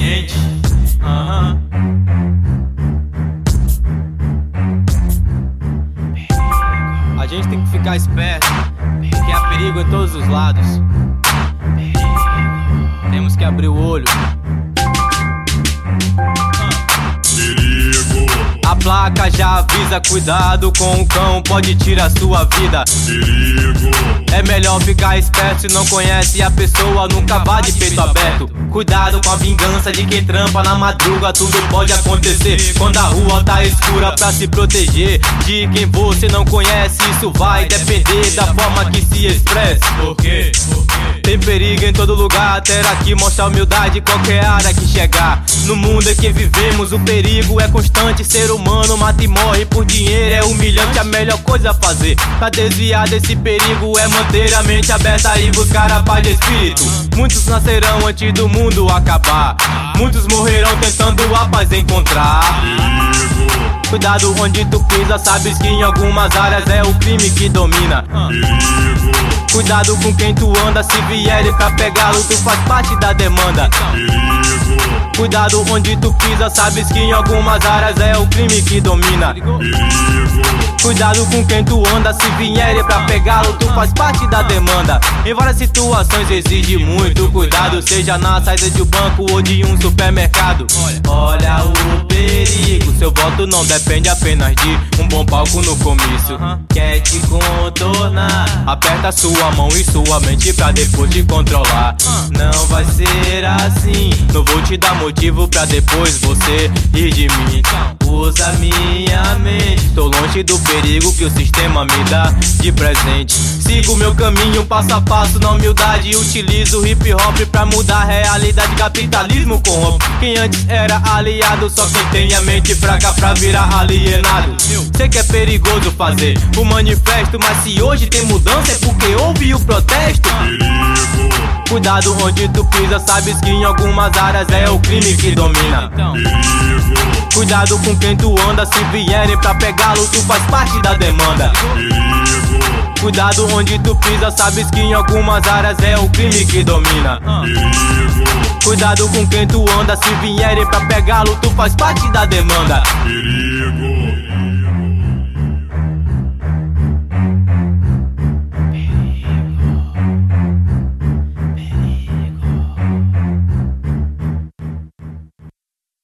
consciente. Uhum. A gente tem que ficar esperto, que há perigo em todos os lados. Temos que abrir o olho. A placa já avisa, cuidado com o cão, pode tirar sua vida. Perigo. É melhor ficar esperto se não conhece a pessoa, nunca vá de peito aberto. Cuidado com a vingança de quem trampa na madruga, tudo pode acontecer. Quando a rua tá escura pra se proteger de quem você não conhece, isso vai depender da forma que se expressa. Tem perigo em todo lugar, terá que mostrar humildade qualquer área que chegar. No mundo em que vivemos, o perigo é constante. Ser humano mata e morre por dinheiro, é humilhante. A melhor coisa a fazer pra desviar desse perigo é manter a mente aberta e buscar a paz de espírito. Muitos nascerão antes do mundo acabar, muitos morrerão tentando a paz encontrar. Cuidado onde tu pisa, sabes que em algumas áreas é o crime que domina. Perigo. Cuidado com quem tu anda, se vierem pra pegá-lo, tu faz parte da demanda. Perigo. Cuidado onde tu pisa, sabes que em algumas áreas é o crime que domina. Perigo. Cuidado com quem tu anda, se vierem pra pegá-lo, tu faz parte da demanda. Em várias situações exige muito cuidado, seja na saída de um banco ou de um supermercado. Olha o perigo, seu voto não depende apenas de um bom palco no comício. Quer te contornar, aperta sua mão e sua mente pra depois te controlar. Não vai ser assim, não vou te dar motivo pra depois você ir de mim. Usa minha mente, tô longe do perigo que o sistema me dá de presente. Sigo meu caminho passo a passo na humildade. Utilizo hip hop pra mudar a realidade. Capitalismo corrompe. Quem antes era aliado, só quem tem a mente fraca pra virar alienado. Sei que é perigoso fazer o manifesto, mas se hoje tem mudança é porque houve o protesto. Cuidado onde tu pisa, sabes que em algumas áreas é o crime que domina. Cuidado com quem tu anda, se vierem pra pegá-lo, tu faz parte da demanda. Perigo. Cuidado onde tu pisa, sabes que em algumas áreas é o crime que domina. Perigo. Cuidado com quem tu anda, se vierem pra pegá-lo, tu faz parte da demanda. Perigo.